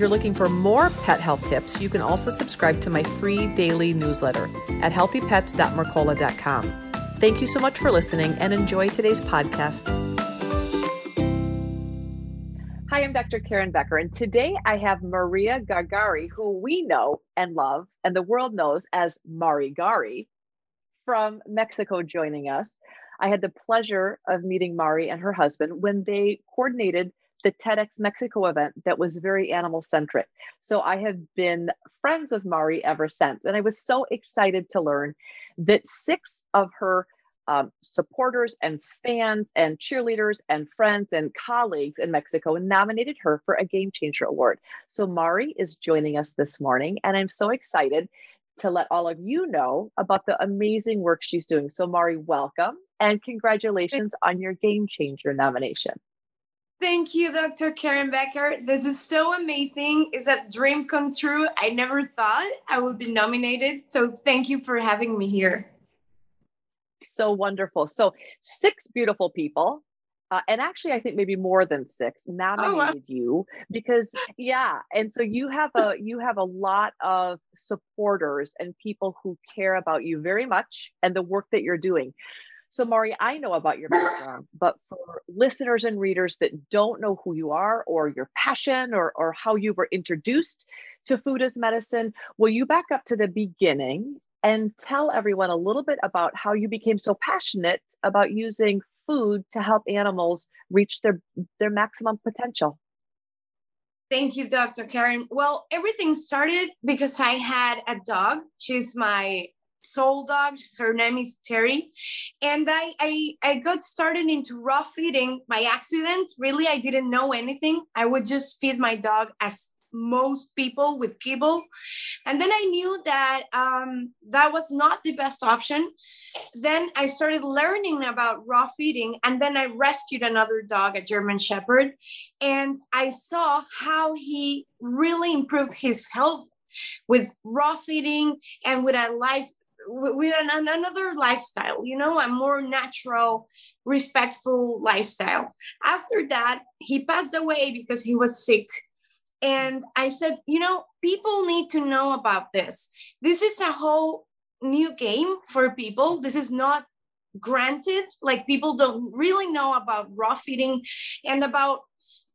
You're looking for more pet health tips, you can also subscribe to my free daily newsletter at healthypets.mercola.com. Thank you so much for listening and enjoy today's podcast. Hi, I'm Dr. Karen Becker, and today I have Maria Gargari, who we know and love, and the world knows as Mari Gari from Mexico joining us. I had the pleasure of meeting Mari and her husband when they coordinated the TEDx Mexico event that was very animal centric. So I have been friends with Mari ever since. And I was so excited to learn that six of her um, supporters and fans and cheerleaders and friends and colleagues in Mexico nominated her for a Game Changer Award. So Mari is joining us this morning, and I'm so excited to let all of you know about the amazing work she's doing. So, Mari, welcome and congratulations on your Game Changer nomination. Thank you, Dr. Karen Becker. This is so amazing. It's a dream come true. I never thought I would be nominated. So, thank you for having me here. So wonderful. So, six beautiful people uh, and actually i think maybe more than six nominated oh, wow. you because yeah and so you have a you have a lot of supporters and people who care about you very much and the work that you're doing so mari i know about your background but for listeners and readers that don't know who you are or your passion or or how you were introduced to food as medicine will you back up to the beginning and tell everyone a little bit about how you became so passionate about using food to help animals reach their their maximum potential? Thank you dr karen. Well everything started because i had a dog. She's my soul dog her name is terry and I, I i got started into raw feeding by accident really i didn't know anything i would just feed my dog as most people with kibble. And then I knew that um, that was not the best option. Then I started learning about raw feeding, and then I rescued another dog, a German Shepherd, and I saw how he really improved his health with raw feeding and with a life with an, another lifestyle you know a more natural respectful lifestyle after that he passed away because he was sick and I said, you know, people need to know about this. This is a whole new game for people. This is not granted. Like people don't really know about raw feeding and about,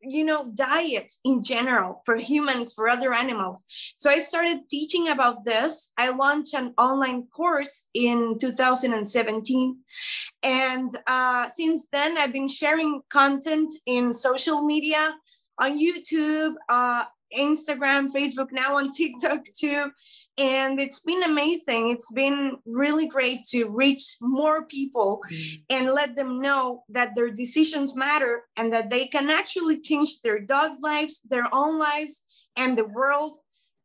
you know, diet in general for humans, for other animals. So I started teaching about this. I launched an online course in 2017. And uh, since then, I've been sharing content in social media on YouTube, uh, Instagram, Facebook, now on TikTok too. And it's been amazing. It's been really great to reach more people mm. and let them know that their decisions matter and that they can actually change their dogs' lives, their own lives, and the world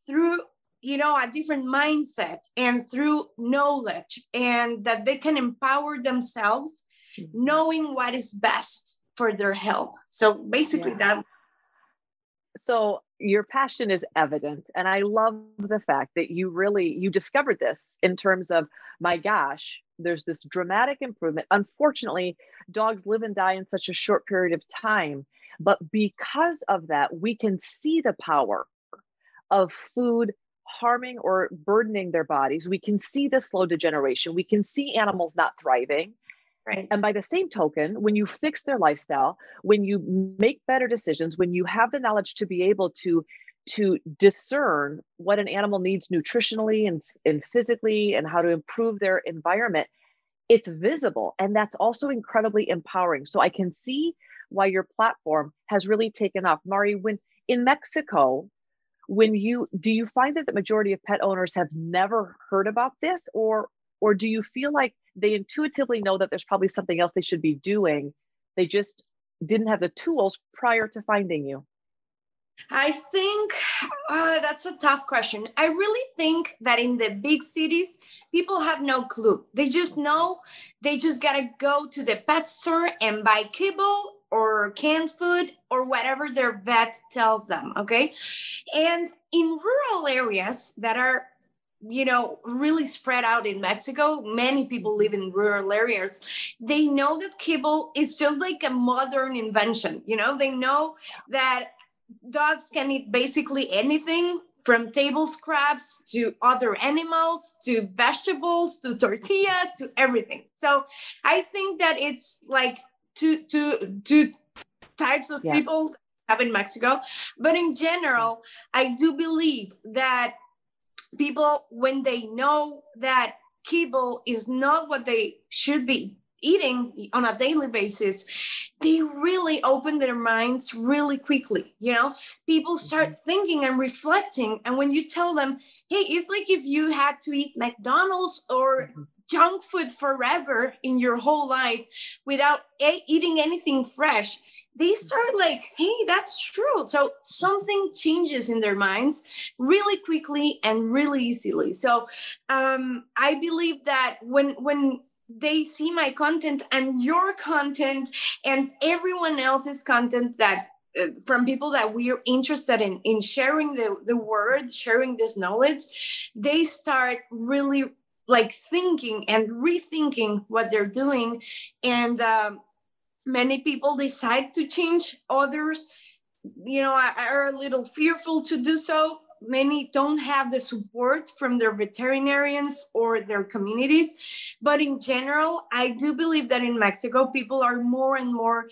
through you know a different mindset and through knowledge and that they can empower themselves mm. knowing what is best for their health so basically yeah. that so your passion is evident and i love the fact that you really you discovered this in terms of my gosh there's this dramatic improvement. Unfortunately dogs live and die in such a short period of time but because of that we can see the power of food harming or burdening their bodies. We can see the slow degeneration. We can see animals not thriving Right. And by the same token, when you fix their lifestyle, when you make better decisions, when you have the knowledge to be able to to discern what an animal needs nutritionally and, and physically and how to improve their environment, it's visible. And that's also incredibly empowering. So I can see why your platform has really taken off. Mari, when in Mexico, when you do you find that the majority of pet owners have never heard about this or or do you feel like they intuitively know that there's probably something else they should be doing they just didn't have the tools prior to finding you i think Uh, that's a tough question. I really think that in the big cities, people have no clue. They just know they just gotta go to the pet store and buy kibble or canned food or whatever their vet tells them. Okay. And in rural areas that are you know really spread out in mexico. Many people live in rural areas. They know that kibble is just like a modern invention you know? They know that dogs can eat basically anything from table scraps to other animals to vegetables to tortillas to everything. So i think that it's like two two two types of yeah. people have in mexico. But in general i do believe that people when they know that kibble is not what they should be eating on a daily basis they really open their minds really quickly you know people start mm-hmm. thinking and reflecting and when you tell them hey it's like if you had to eat mcdonald's or mm-hmm. junk food forever in your whole life without a- eating anything fresh they start like hey that's true. So something changes in their minds really quickly and really easily. So um, i believe that when when they see my content and your content and everyone else's content that uh, from people that we're interested in in sharing the, the word sharing this knowledge they start really like thinking and rethinking what they're doing. And um, many people decide to change others you know are a little fearful to do so many don't have the support from their veterinarians or their communities. But in general, I do believe that in Mexico, people are more and more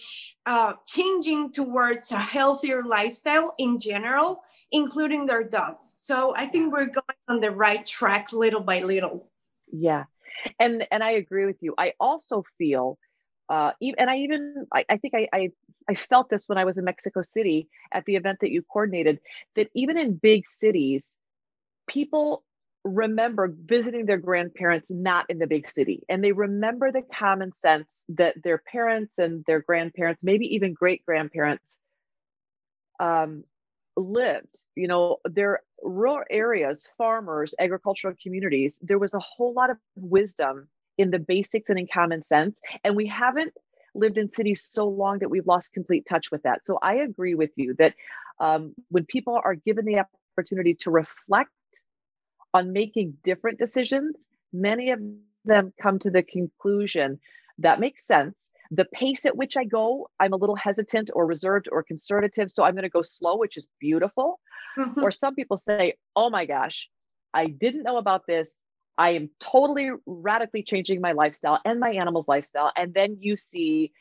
uh, changing towards a healthier lifestyle in general, including their dogs. So I think we're going on the right track little by little. Yeah. And and I agree with you. I also feel uh, and I even I, I think I, I, I felt this when I was in Mexico City at the event that you coordinated that even in big cities, people remember visiting their grandparents not in the big city and they remember the common sense that their parents and their grandparents maybe even great grandparents um, lived. You know their rural areas farmers agricultural communities there was a whole lot of wisdom in the basics and in common sense. And we haven't lived in cities so long that we've lost complete touch with that. So I agree with you that um, when people are given the opportunity to reflect on making different decisions, many of them come to the conclusion that makes sense. The pace at which I go, I'm a little hesitant or reserved or conservative. So I'm going to go slow, which is beautiful. Mm-hmm. Or some people say, oh my gosh, I didn't know about this. I am totally radically changing my lifestyle and my animal's lifestyle. And then you see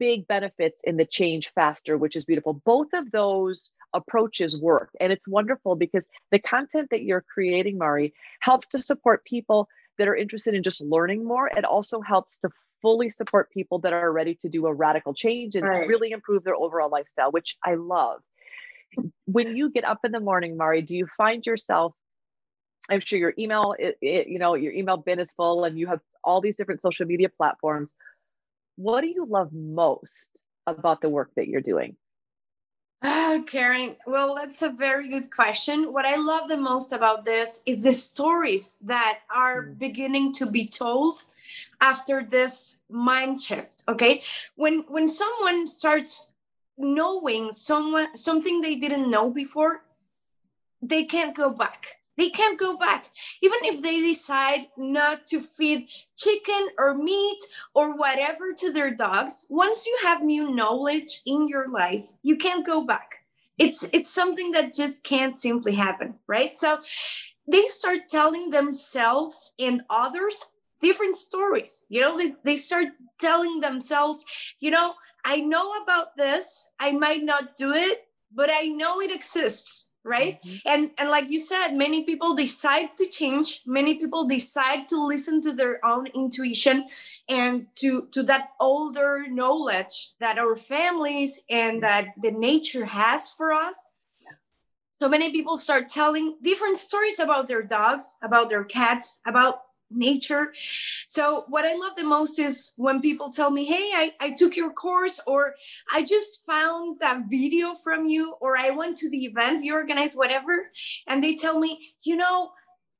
big benefits in the change faster, which is beautiful. Both of those approaches work. And it's wonderful because the content that you're creating, Mari, helps to support people that are interested in just learning more. It also helps to fully support people that are ready to do a radical change and right. really improve their overall lifestyle, which I love. When you get up in the morning, Mari, do you find yourself I'm sure your email, it, it, you know, your email bin is full and you have all these different social media platforms. What do you love most about the work that you're doing? Oh, Karen, well, that's a very good question. What I love the most about this is the stories that are mm. beginning to be told after this mind shift. Okay, when when someone starts knowing someone something they didn't know before, they can't go back they can't go back. Even if they decide not to feed chicken or meat or whatever to their dogs, once you have new knowledge in your life, you can't go back. It's it's something that just can't simply happen, right? So they start telling themselves and others different stories. You know, they, they start telling themselves, you know, I know about this, I might not do it, but I know it exists right? Mm-hmm. and and like you said many people decide to change many people decide to listen to their own intuition and to to that older knowledge that our families and that the nature has for us. So many people start telling different stories about their dogs about their cats about nature. So what I love the most is when people tell me, hey, I, I took your course or I just found a video from you or I went to the event you organized, whatever. And they tell me, you know,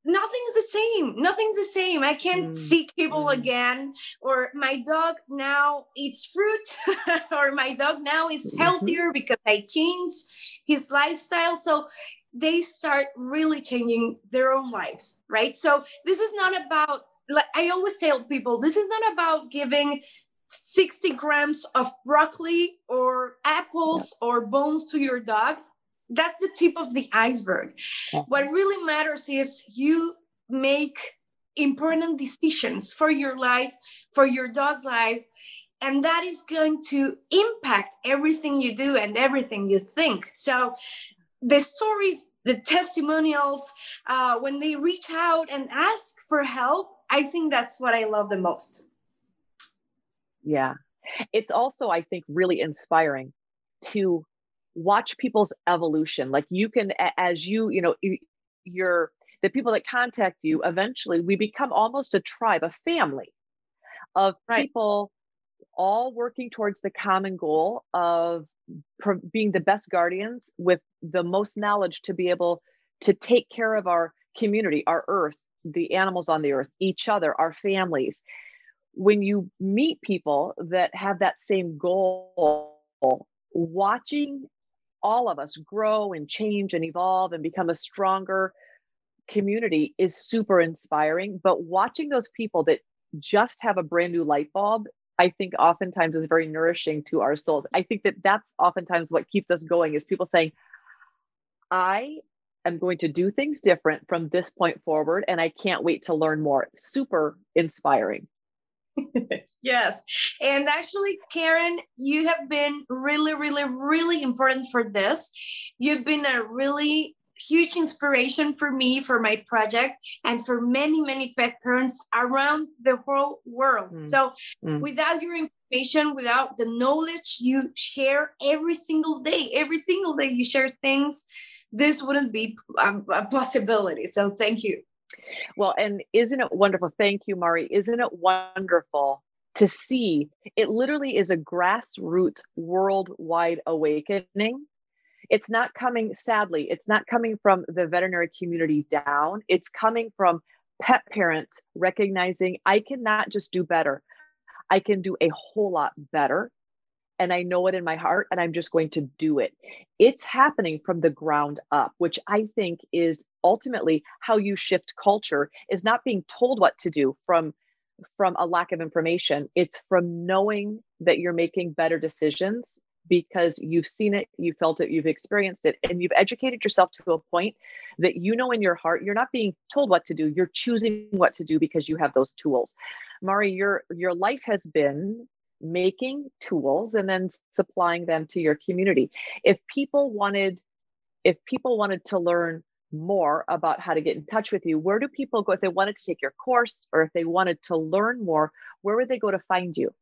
nothing's the same nothing's the same i can't mm. see kibble mm. again or my dog now eats fruit or my dog now is mm-hmm. healthier because i changed his lifestyle so they start really changing their own lives right so this is not about like i always tell people this is not about giving 60 grams of broccoli or apples yeah. or bones to your dog that's the tip of the iceberg. Yeah. What really matters is you make important decisions for your life, for your dog's life, and that is going to impact everything you do and everything you think. So, the stories, the testimonials, uh, when they reach out and ask for help, I think that's what I love the most. Yeah. It's also, I think, really inspiring to watch people's evolution like you can as you you know you're the people that contact you eventually we become almost a tribe a family of right. people all working towards the common goal of being the best guardians with the most knowledge to be able to take care of our community our earth the animals on the earth each other our families when you meet people that have that same goal watching all of us grow and change and evolve and become a stronger community is super inspiring. But watching those people that just have a brand new light bulb, I think oftentimes is very nourishing to our souls. I think that that's oftentimes what keeps us going is people saying, I am going to do things different from this point forward and I can't wait to learn more. Super inspiring. yes. And actually, Karen, you have been really, really, really important for this. You've been a really huge inspiration for me for my project and for many many pet parents around the whole world mm. so mm. without your information without the knowledge you share every single day every single day you share things this wouldn't be a, a possibility so thank you well, and isn't it wonderful? Thank you, Mari. Isn't it wonderful to see? It literally is a grassroots worldwide awakening. It's not coming, sadly, it's not coming from the veterinary community down. It's coming from pet parents recognizing I cannot just do better, I can do a whole lot better and I know it in my heart and I'm just going to do it. It's happening from the ground up, which I think is ultimately how you shift culture is not being told what to do from from a lack of information. It's from knowing that you're making better decisions because you've seen it, you felt it, you've experienced it, and you've educated yourself to a point that you know in your heart you're not being told what to do. You're choosing what to do because you have those tools. Mari, your your life has been making tools and then supplying them to your community. If people wanted, if people wanted to learn more about how to get in touch with you, where do people go if they wanted to take your course or if they wanted to learn more, where would they go to find you?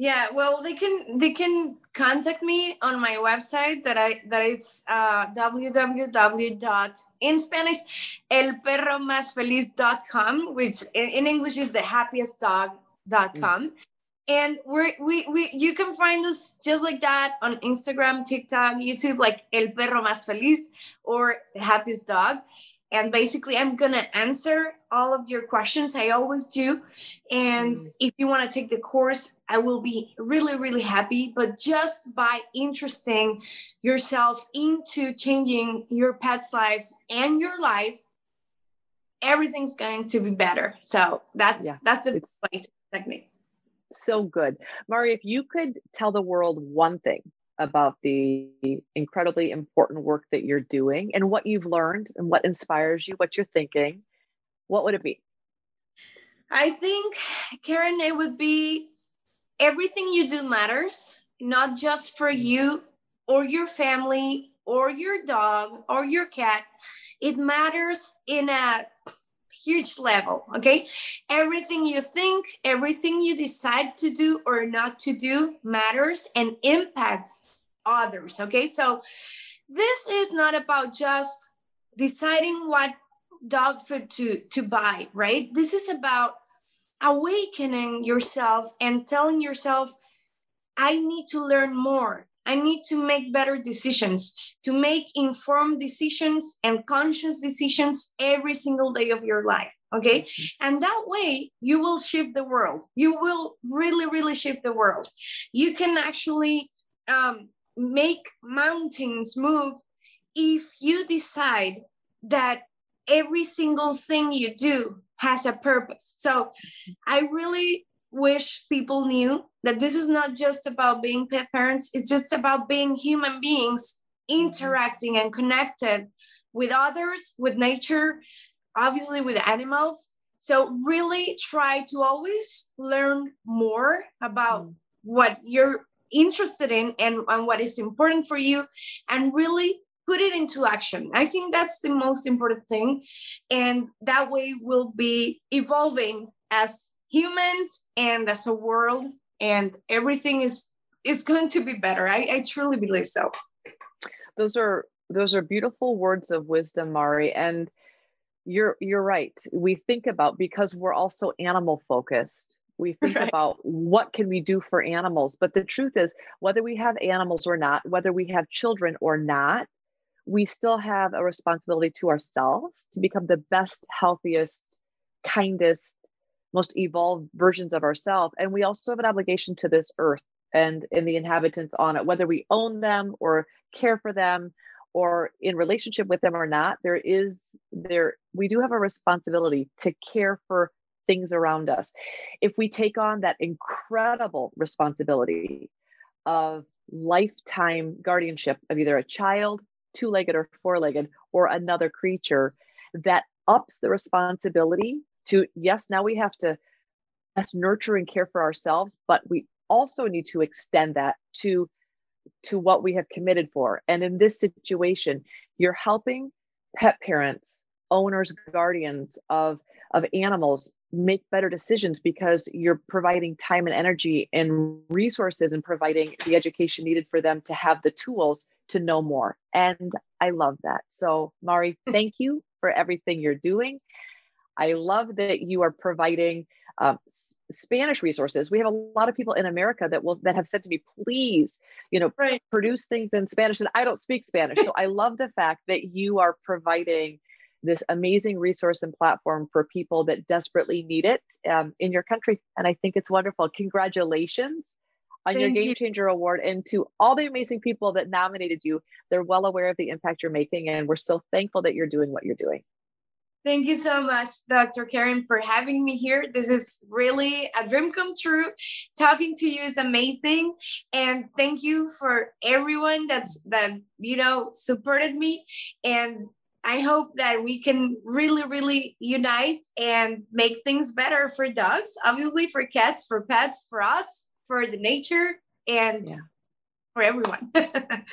Yeah, well, they can they can contact me on my website that I that it's uh, www. in Spanish elperromasfeliz.com, which in, English is the happiest dog.com. Mm and we're we, we you can find us just like that on instagram tiktok youtube like el perro más feliz or the happiest dog and basically i'm gonna answer all of your questions. I always do. And mm. if you want to take the course i will be really really happy. But just by interesting yourself into changing your pets lives and your life everything's going to be better. So that's yeah, that's the way technique. So good. Mari, if you could tell the world one thing about the incredibly important work that you're doing and what you've learned and what inspires you, what you're thinking, what would it be? I think, Karen, it would be everything you do matters, not just for mm. you or your family or your dog or your cat. It matters in a huge level. Okay. Everything you think, everything you decide to do or not to do matters and impacts others. Okay. So this is not about just deciding what dog food to to buy right this is about awakening yourself and telling yourself i need to learn more i need to make better decisions to make informed decisions and conscious decisions every single day of your life okay mm-hmm. and that way you will shift the world you will really really shift the world you can actually um, make mountains move if you decide that every single thing you do has a purpose. So I really wish people knew that this is not just about being pet parents, it's just about being human beings interacting and connected with others, with nature, obviously with animals. So really try to always learn more about mm. what you're interested in and, and what is important for you and really put it into action. I think that's the most important thing. And that way we'll be evolving as humans and as a world and everything is is going to be better. I, I truly believe so. Those are those are beautiful words of wisdom, Mari. And you're you're right. We think about because we're also animal focused. We think right. about what can we do for animals, but the truth is whether we have animals or not, whether we have children or not, we still have a responsibility to ourselves to become the best, healthiest, kindest, most evolved versions of ourselves. And we also have an obligation to this earth and in the inhabitants on it, whether we own them or care for them or in relationship with them or not, there is there we do have a responsibility to care for things around us. If we take on that incredible responsibility of lifetime guardianship of either a child, two legged or four legged or another creature that ups the responsibility to, yes, now we have to yes, nurture and care for ourselves, but we also need to extend that to to what we have committed for. And in this situation, you're helping pet parents, owners, guardians of, of animals make better decisions because you're providing time and energy and resources and providing the education needed for them to have the tools to know more. And I love that. So, Mari, thank you for everything you're doing. I love that you are providing um, Spanish resources. We have a lot of people in America that will that have said to me, please, you know, right. produce things in Spanish. And I don't speak Spanish. So I love the fact that you are providing this amazing resource and platform for people that desperately need it um, in your country. And I think it's wonderful. Congratulations on Thank your Game Changer you. Award and to all the amazing people that nominated you. They're well aware of the impact you're making, and we're so thankful that you're doing what you're doing. Thank you so much, Dr. Karen, for having me here. This is really a dream come true. Talking to you is amazing. And thank you for everyone that's that, you know, supported me. And I hope that we can really, really unite and make things better for dogs, obviously for cats, for pets, for us, for the nature, and yeah. for everyone.